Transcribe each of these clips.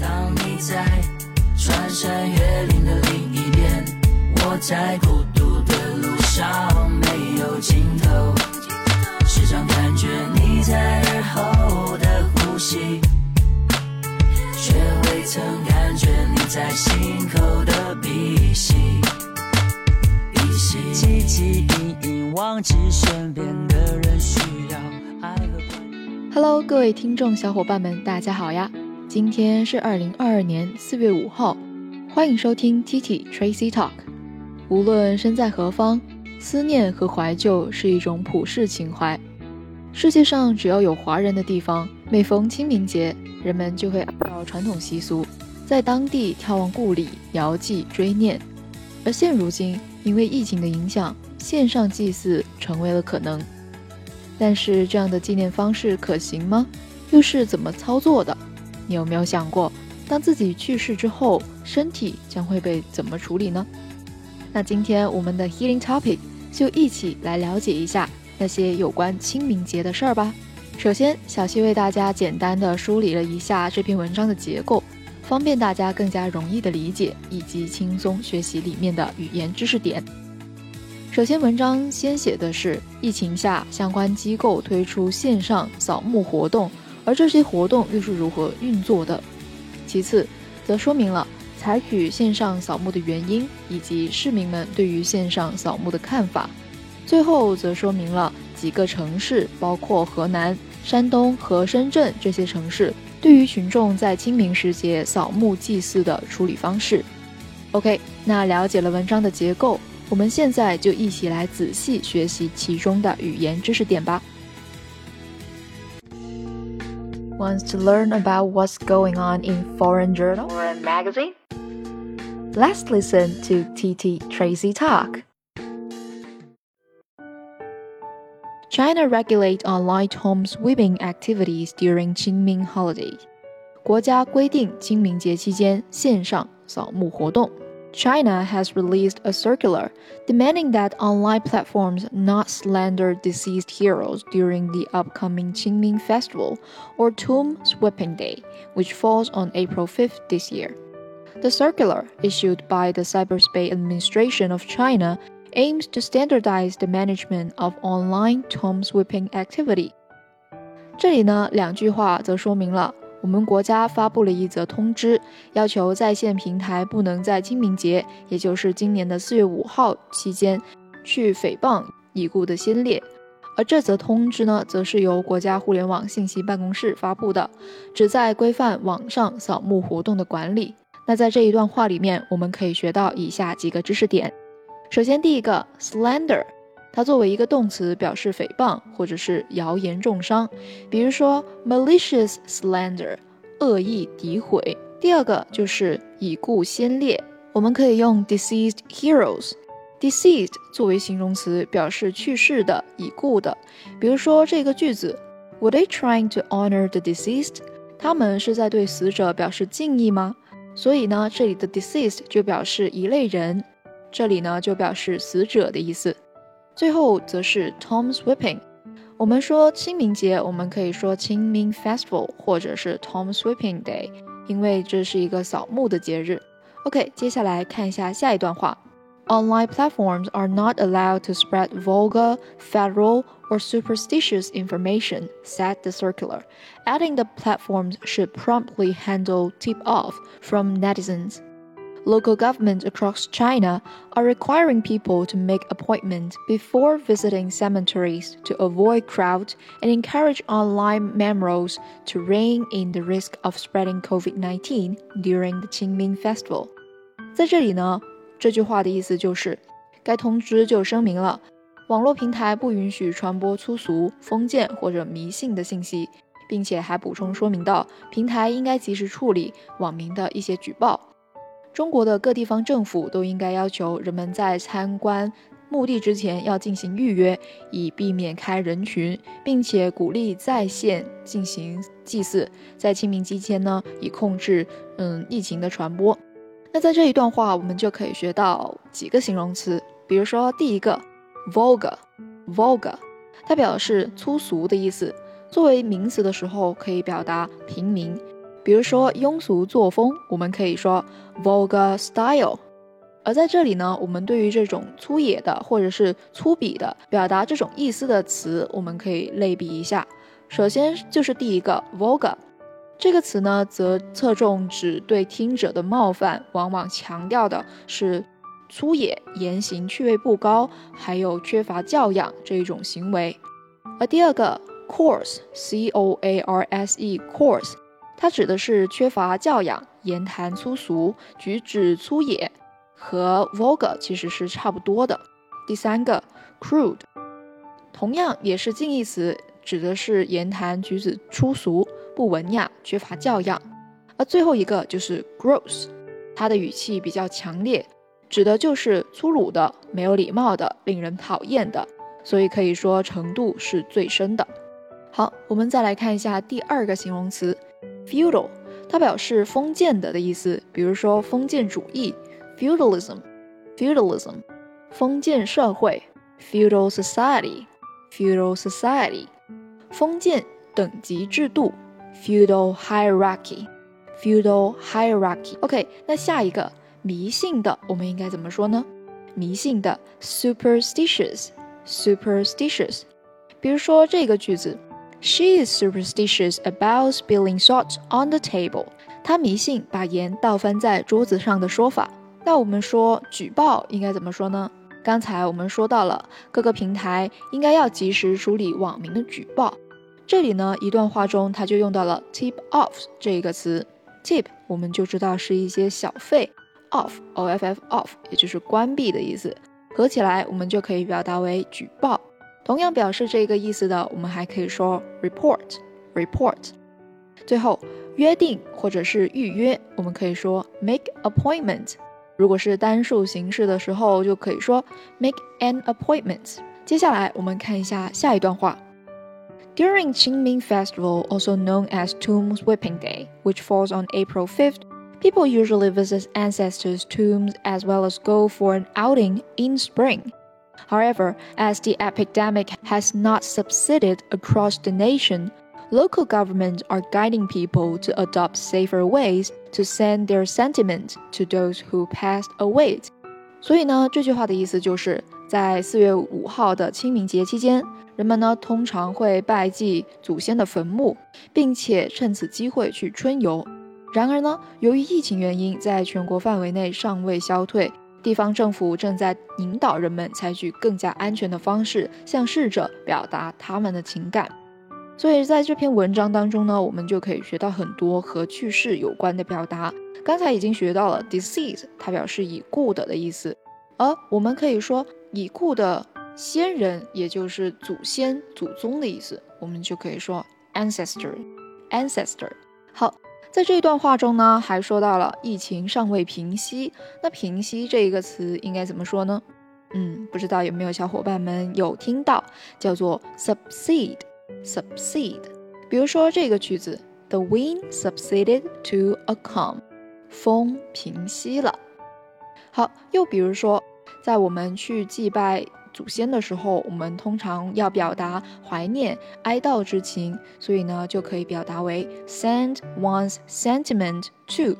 当你在穿山越岭的另一边，我在孤独的路上没有尽头，时常感觉你在耳后的呼吸，却未曾感觉你在心口的鼻息。鼻息，汲汲营营忘记身边的人需要爱和关。Hello，各位听众小伙伴们，大家好呀！今天是二零二二年四月五号，欢迎收听 T T Tracy Talk。无论身在何方，思念和怀旧是一种普世情怀。世界上只要有华人的地方，每逢清明节，人们就会按照传统习俗，在当地眺望故里，遥祭追念。而现如今，因为疫情的影响，线上祭祀成为了可能。但是这样的纪念方式可行吗？又是怎么操作的？你有没有想过，当自己去世之后，身体将会被怎么处理呢？那今天我们的 Healing Topic 就一起来了解一下那些有关清明节的事儿吧。首先，小溪为大家简单的梳理了一下这篇文章的结构，方便大家更加容易的理解以及轻松学习里面的语言知识点。首先，文章先写的是疫情下相关机构推出线上扫墓活动，而这些活动又是如何运作的。其次，则说明了采取线上扫墓的原因以及市民们对于线上扫墓的看法。最后，则说明了几个城市，包括河南、山东和深圳这些城市，对于群众在清明时节扫墓祭祀的处理方式。OK，那了解了文章的结构。我们现在就一起来仔细学习其中的语言知识点吧。Wants to learn about what's going on in foreign journal or a magazine? Let's listen to TT Tracy talk. China regulate online tomb sweeping activities during Qingming holiday. 国家规定清明节期间线上扫墓活动。 China has released a circular demanding that online platforms not slander deceased heroes during the upcoming Qingming Festival or Tomb Sweeping Day, which falls on April 5th this year. The circular, issued by the Cyberspace Administration of China, aims to standardize the management of online tomb sweeping activity. 这里呢，两句话则说明了 我们国家发布了一则通知，要求在线平台不能在清明节，也就是今年的四月五号期间，去诽谤已故的先烈。而这则通知呢，则是由国家互联网信息办公室发布的，旨在规范网上扫墓活动的管理。那在这一段话里面，我们可以学到以下几个知识点。首先，第一个 slander，它作为一个动词，表示诽谤或者是谣言重伤，比如说 malicious slander，恶意诋毁。第二个就是已故先烈，我们可以用 deceased heroes。deceased 作为形容词，表示去世的、已故的。比如说这个句子，Were they trying to honor the deceased？他们是在对死者表示敬意吗？所以呢，这里的 deceased 就表示一类人，这里呢就表示死者的意思。最后则是 Tomb Sweeping。我们说清明节，我们可以说清明 Festival，或者是 Tomb Sweeping Day，因为这是一个扫墓的节日。OK，接下来看一下下一段话。Online platforms are not allowed to spread vulgar, federal, or superstitious information, said the circular, adding the platforms should promptly handle tip off from netizens. Local governments across China are requiring people to make appointments before visiting cemeteries to avoid crowds and encourage online memories to rein in the risk of spreading COVID-19 during the Qingming festival. 在这里呢，这句话的意思就是，该通知就声明了，网络平台不允许传播粗俗、封建或者迷信的信息，并且还补充说明到，平台应该及时处理网民的一些举报。 中国的各地方政府都应该要求人们在参观墓地之前要进行预约，以避免开人群，并且鼓励在线进行祭祀。在清明期间呢，以控制嗯疫情的传播。那在这一段话，我们就可以学到几个形容词，比如说第一个 vulgar，vulgar，它表示粗俗的意思。作为名词的时候，可以表达平民。比如说庸俗作风，我们可以说 vulgar style。而在这里呢，我们对于这种粗野的或者是粗鄙的表达这种意思的词，我们可以类比一下。首先就是第一个 vulgar 这个词呢，则侧重指对听者的冒犯，往往强调的是粗野、言行趣味不高，还有缺乏教养这一种行为。而第二个 coarse c o a r s e coarse，它指的是缺乏教养、言谈粗俗、举止粗野。和 vulgar 其实是差不多的。第三个 crude，同样也是近义词，指的是言谈举止粗俗、不文雅、缺乏教养。而最后一个就是 gross，它的语气比较强烈，指的就是粗鲁的、没有礼貌的、令人讨厌的，所以可以说程度是最深的。好，我们再来看一下第二个形容词 feudal，它表示封建的的意思，比如说封建主义。feudalism，feudalism，封建社会；feudal society，feudal society，封建等级制度；feudal hierarchy，feudal hierarchy。OK，那下一个迷信的，我们应该怎么说呢？迷信的，superstitious，superstitious。比如说这个句子，She is superstitious about spilling salt on the table。她迷信把盐倒翻在桌子上的说法。那我们说举报应该怎么说呢？刚才我们说到了各个平台应该要及时处理网民的举报。这里呢，一段话中他就用到了 tip off 这一个词。tip 我们就知道是一些小费，off o f f off 也就是关闭的意思。合起来我们就可以表达为举报。同样表示这个意思的，我们还可以说 report report。最后约定或者是预约，我们可以说 make appointment。如果是单数形式的时候，就可以说 make an appointment。接下来我们看一下下一段话。During Qingming Festival, also known as Tombs Whipping Day, which falls on April 5th, people usually visit ancestors' tombs as well as go for an outing in spring. However, as the epidemic has not subsided across the nation, local governments are guiding people to adopt safer ways to send their sentiment to those who passed away。所以呢，这句话的意思就是在四月五号的清明节期间，人们呢通常会拜祭祖先的坟墓，并且趁此机会去春游。然而呢，由于疫情原因，在全国范围内尚未消退， 地方政府正在引导人们采取更加安全的方式，向逝者表达他们的情感。所以在这篇文章当中呢，我们就可以学到很多和去世有关的表达。刚才已经学到了 deceased，它表示已故的的意思。而我们可以说已故的先人，也就是祖先、祖宗的意思，我们就可以说 ancestor，ancestor。好，在这段话中呢，还说到了疫情尚未平息。那平息这一个词应该怎么说呢？嗯，不知道有没有小伙伴们有听到，叫做 subside。subside。比如说这个句子，The wind subsided to a calm，风平息了。好，又比如说，在我们去祭拜祖先的时候，我们通常要表达怀念、哀悼之情，所以呢，就可以表达为 send one's sentiment to。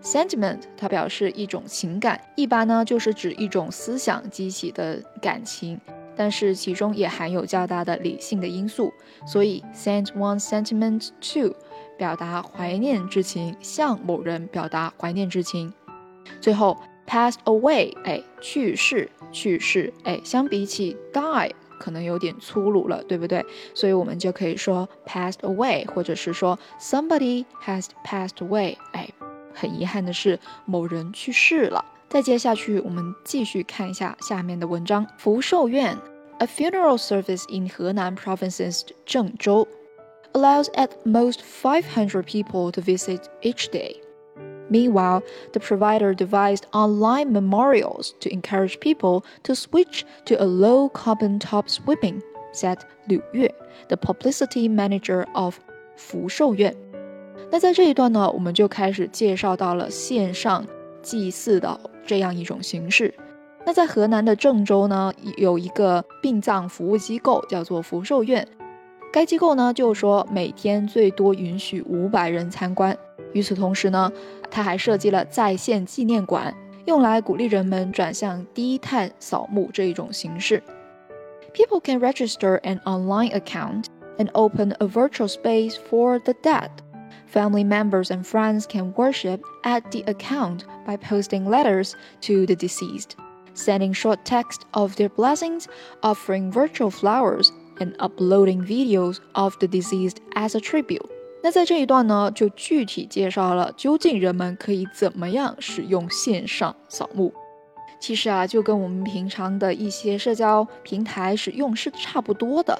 sentiment 它表示一种情感，一般呢就是指一种思想激起的感情。但是其中也含有较大的理性的因素，所以 send one's sentiment to 表达怀念之情，向某人表达怀念之情。最后 passed away，哎，去世，去世，哎，相比起 die 可能有点粗鲁了，对不对？所以我们就可以说 passed away，或者是说 somebody has passed away，哎，很遗憾的是某人去世了。再接下去，我们继续看一下下面的文章。福寿院，a funeral service in Henan province's 郑州，allows at most 500 people to visit each day. Meanwhile, the provider devised online memorials to encourage people to switch to a low carbon top sweeping, said Liu Yue, the publicity manager of 福寿院。那在这一段呢，我们就开始介绍到了线上祭祀的这样一种形式。那在河南的郑州呢，有一个殡葬服务机构叫做福寿院。该机构呢就说每天最多允许五百人参观。与此同时呢，它还设计了在线纪念馆，用来鼓励人们转向低碳扫墓这一种形式。People can register an online account and open a virtual space for the dead. Family members and friends can worship at the account by posting letters to the deceased, sending short text of their blessings, offering virtual flowers, and uploading videos of the deceased as a tribute. 那在这一段呢，就具体介绍了究竟人们可以怎么样使用线上扫墓。其实啊，就跟我们平常的一些社交平台使用是差不多的，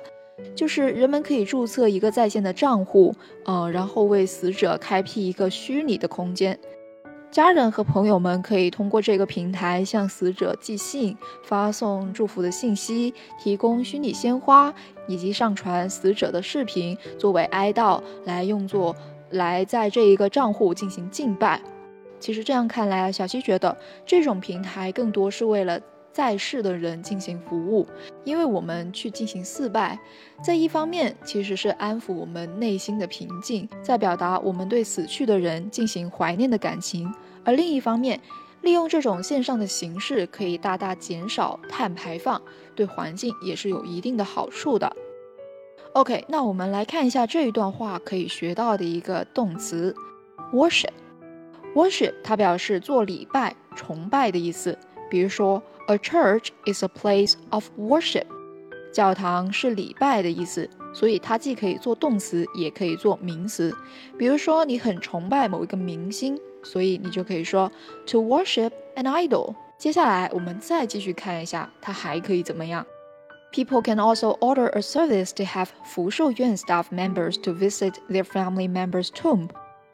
就是人们可以注册一个在线的账户，呃，然后为死者开辟一个虚拟的空间。家人和朋友们可以通过这个平台向死者寄信、发送祝福的信息、提供虚拟鲜花，以及上传死者的视频作为哀悼，来用作来在这一个账户进行敬拜。其实这样看来，小七觉得这种平台更多是为了在世的人进行服务，因为我们去进行四拜，在一方面其实是安抚我们内心的平静，在表达我们对死去的人进行怀念的感情，而另一方面，利用这种线上的形式可以大大减少碳排放，对环境也是有一定的好处的。OK，那我们来看一下这一段话可以学到的一个动词，worship。worship 它表示做礼拜、崇拜的意思。比如说 ，a church is a place of worship，教堂是礼拜的意思，所以它既可以做动词，也可以做名词。比如说，你很崇拜某一个明星，所以你就可以说 to worship an idol。接下来我们再继续看一下，它还可以怎么样？People can also order a service to have 福寿院 staff members to visit their family member's tomb.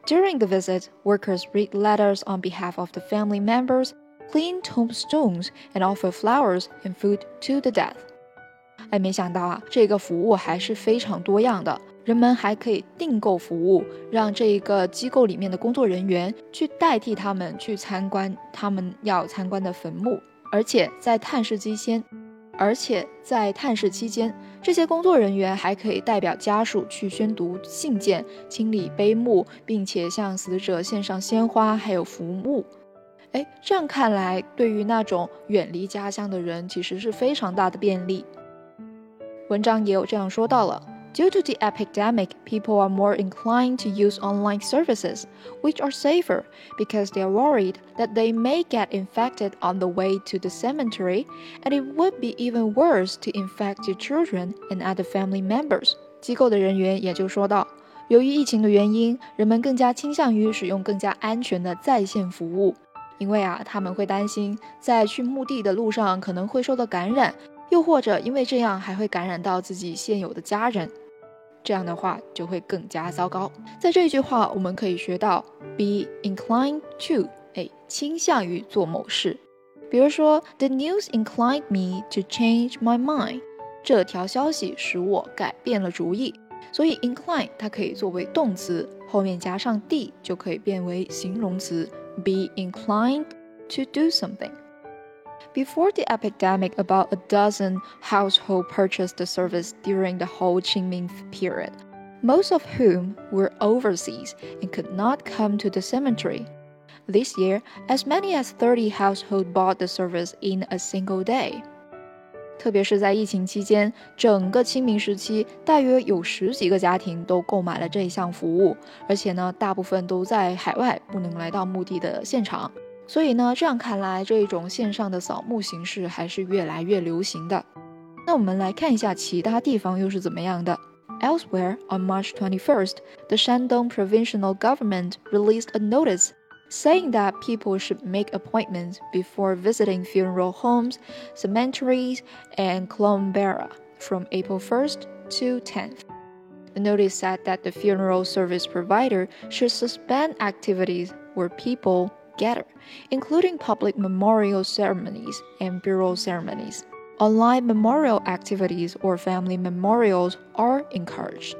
During the visit, workers read letters on behalf of the family members clean tombstones and offer flowers and food to the dead。哎，没想到啊，这个服务还是非常多样的。人们还可以订购服务，让这一个机构里面的工作人员去代替他们去参观他们要参观的坟墓，而且在探视期间，而且在探视期间，这些工作人员还可以代表家属去宣读信件、清理碑墓，并且向死者献上鲜花，还有浮木。哎，这样看来，对于那种远离家乡的人，其实是非常大的便利。文章也有这样说到了：Due to the epidemic, people are more inclined to use online services, which are safer because they are worried that they may get infected on the way to the cemetery, and it would be even worse to infect your children and other family members. 机构的人员也就说到。由于疫情的原因，人们更加倾向于使用更加安全的在线服务， 因为啊，他们会担心在去墓地的路上可能会受到感染，又或者因为这样还会感染到自己现有的家人，这样的话就会更加糟糕。在这句话，我们可以学到 be inclined to，哎，倾向于做某事。比如说，the news inclined me to change my mind，这条消息使我改变了主意。所以 incline 它可以作为动词，后面加上 d 就可以变为形容词。Be inclined to do something. Before the epidemic, about a dozen households purchased the service during the whole Qingming period, most of whom were overseas and could not come to the cemetery. This year, as many as 30 households bought the service in a single day. 特别是在疫情期间，整个清明时期，大约有十几个家庭都购买了这一项服务，而且呢，大部分都在海外，不能来到墓地的现场。所以呢，这样看来，这一种线上的扫墓形式还是越来越流行的。那我们来看一下其他地方又是怎么样的。Elsewhere, on March 21st, the Shandong provincial government released a notice saying that people should make appointments before visiting funeral homes, cemeteries, and columbara from April 1st to 10th. The notice said that the funeral service provider should suspend activities where people gather, including public memorial ceremonies and burial ceremonies. Online memorial activities or family memorials are encouraged.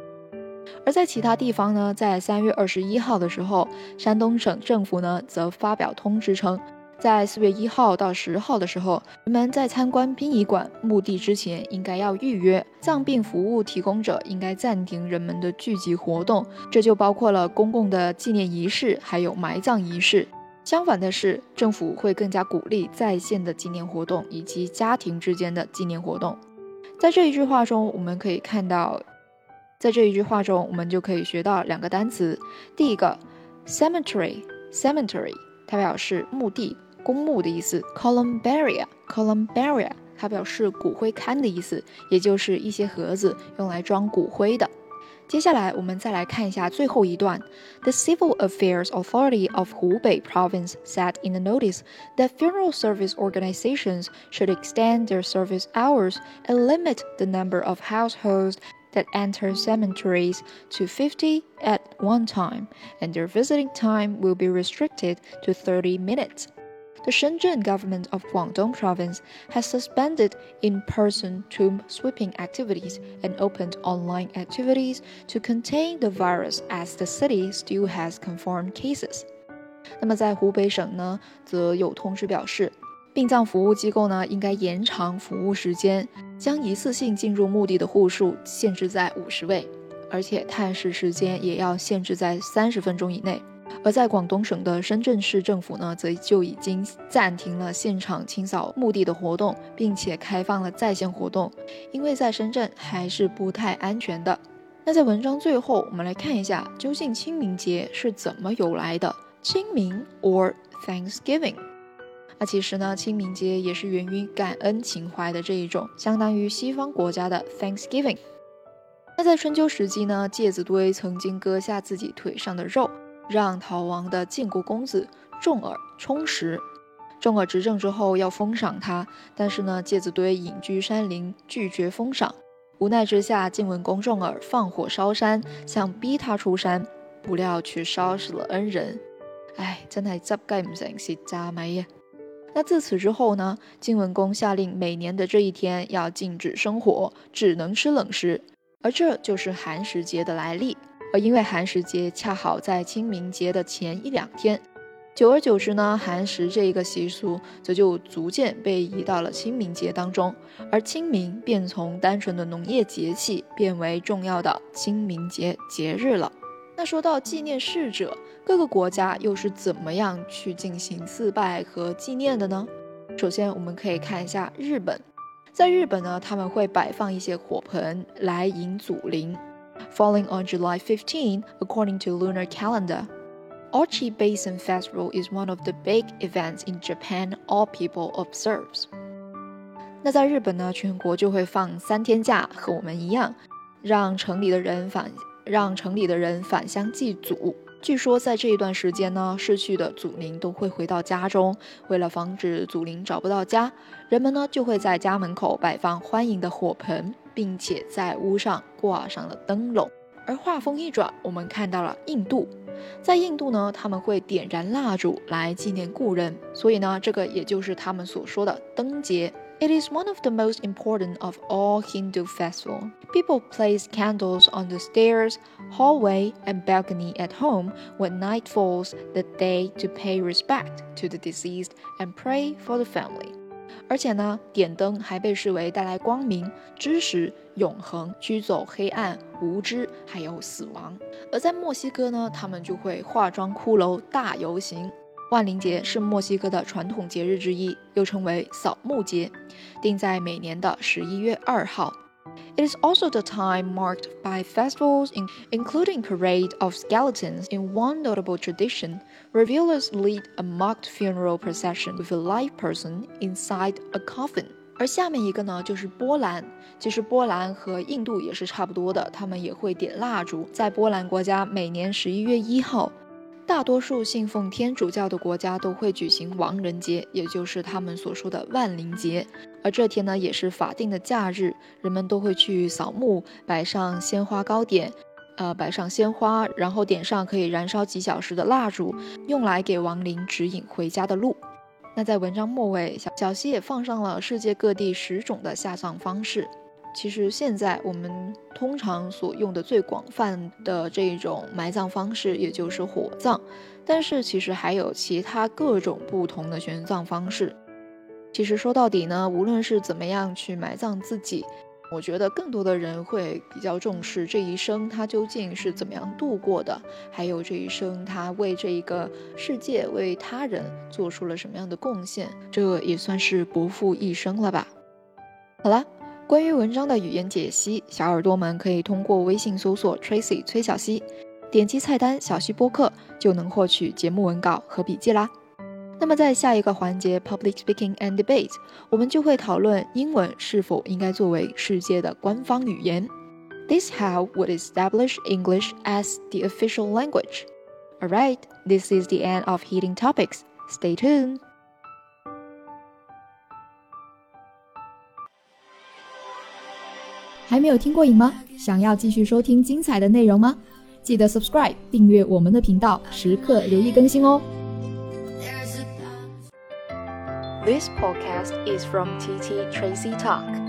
而在其他地方呢，在三月二十一号的时候，山东省政府呢则发表通知称，在四月一号到十号的时候，人们在参观殡仪馆墓地之前应该要预约。葬殡服务提供者应该暂停人们的聚集活动，这就包括了公共的纪念仪式，还有埋葬仪式。相反的是，政府会更加鼓励在线的纪念活动以及家庭之间的纪念活动。在这一句话中，我们可以看到，在这一句话中，我们就可以学到两个单词。第一个，cemetery，cemetery，它表示墓地。公墓的意思，columbarium，columbarium，它表示骨灰龛的意思，也就是一些盒子用来装骨灰的。接下来我们再来看一下最后一段。The Civil Affairs Authority of Hubei Province said in a notice that funeral service organizations should extend their service hours and limit the number of households that enter cemeteries to 50 at one time, and their visiting time will be restricted to 30 minutes the Shenzhen government of Guangdong province has suspended in-person tomb sweeping activities and opened online activities to contain the virus as the city still has confirmed cases. 那么在湖北省呢，则有通知表示， 殡葬服务机构呢应该延长服务时间，将一次性进入墓地的户数限制在五十位，而且探视时间也要限制在三十分钟以内。而在广东省的深圳市政府呢，则就已经暂停了现场清扫墓地的活动，并且开放了在线活动，因为在深圳还是不太安全的。那在文章最后，我们来看一下，究竟清明节是怎么由来的？清明 or Thanksgiving？那其实呢，清明节也是源于感恩情怀的这一种，相当于西方国家的 Thanksgiving。那在春秋时期呢，介子推曾经割下自己腿上的肉。让逃亡的晋国公子重耳充食。重耳执政之后要封赏他，但是呢，介子堆隐居山林，拒绝封赏。无奈之下，晋文公重耳放火烧山，想逼他出山，不料却烧死了恩人。哎，真系执计唔成蚀渣米呀！那自此之后呢，晋文公下令每年的这一天要禁止生火，只能吃冷食，而这就是寒食节的来历。而因为寒食节恰好在清明节的前一两天，久而久之呢，寒食这一个习俗则就逐渐被移到了清明节当中，而清明便从单纯的农业节气变为重要的清明节节日了。那说到纪念逝者，各个国家又是怎么样去进行四拜和纪念的呢？首先，我们可以看一下日本，在日本呢，他们会摆放一些火盆来迎祖灵。falling on July 15 according to lunar calendar. Ochi Basin Festival is one of the big events in Japan all people observes. 那在日本呢，全国就会放三天假，和我们一样，让城里的人返让城里的人返乡祭祖。据说在这一段时间呢，逝去的祖灵都会回到家中。为了防止祖灵找不到家，人们呢就会在家门口摆放欢迎的火盆。并且在屋上挂上了灯笼。而话锋一转，我们看到了印度，在印度呢，他们会点燃蜡烛来纪念故人，所以呢，这个也就是他们所说的灯节。It is one of the most important of all Hindu festivals. People place candles on the stairs, hallway, and balcony at home when night falls that day to pay respect to the deceased and pray for the family. 而且呢，点灯还被视为带来光明、知识、永恒、驱走黑暗、无知，还有死亡。而在墨西哥呢，他们就会化妆骷髅大游行。 万灵节是墨西哥的传统节日之一，又称为扫墓节，定在每年的十一月二号。It is also the time marked by festivals, in, including parade of skeletons. In one notable tradition, revealers lead a mocked funeral procession with a live person inside a coffin. 而下面一个呢，就是波兰。其实波兰和印度也是差不多的，他们也会点蜡烛。在波兰国家，每年十一月一号。 大多数信奉天主教的国家都会举行亡人节，也就是他们所说的万灵节。而这天呢，也是法定的假日，人们都会去扫墓，摆上鲜花糕点，呃，摆上鲜花，然后点上可以燃烧几小时的蜡烛，用来给亡灵指引回家的路。那在文章末尾，小小溪也放上了世界各地十种的下葬方式。其实现在我们通常所用的最广泛的这种埋葬方式，也就是火葬。但是其实还有其他各种不同的玄葬方式。其实说到底呢，无论是怎么样去埋葬自己，我觉得更多的人会比较重视这一生他究竟是怎么样度过的，还有这一生他为这一个世界、为他人做出了什么样的贡献，这也算是不负一生了吧。好了，关于文章的语言解析，小耳朵们可以通过微信搜索 Tracy 崔小溪。点击菜单“小溪播客”就能获取节目文稿和笔记啦。那么在下一个环节 “Public Speaking and Debate”，我们就会讨论英文是否应该作为世界的官方语言。This how would establish English as the official language. Alright, this is the end of heating topics. Stay tuned. 还没有听过瘾吗？想要继续收听精彩的内容吗？记得 subscribe 订阅我们的频道，时刻留意更新哦。This podcast is from TT Tracy Talk.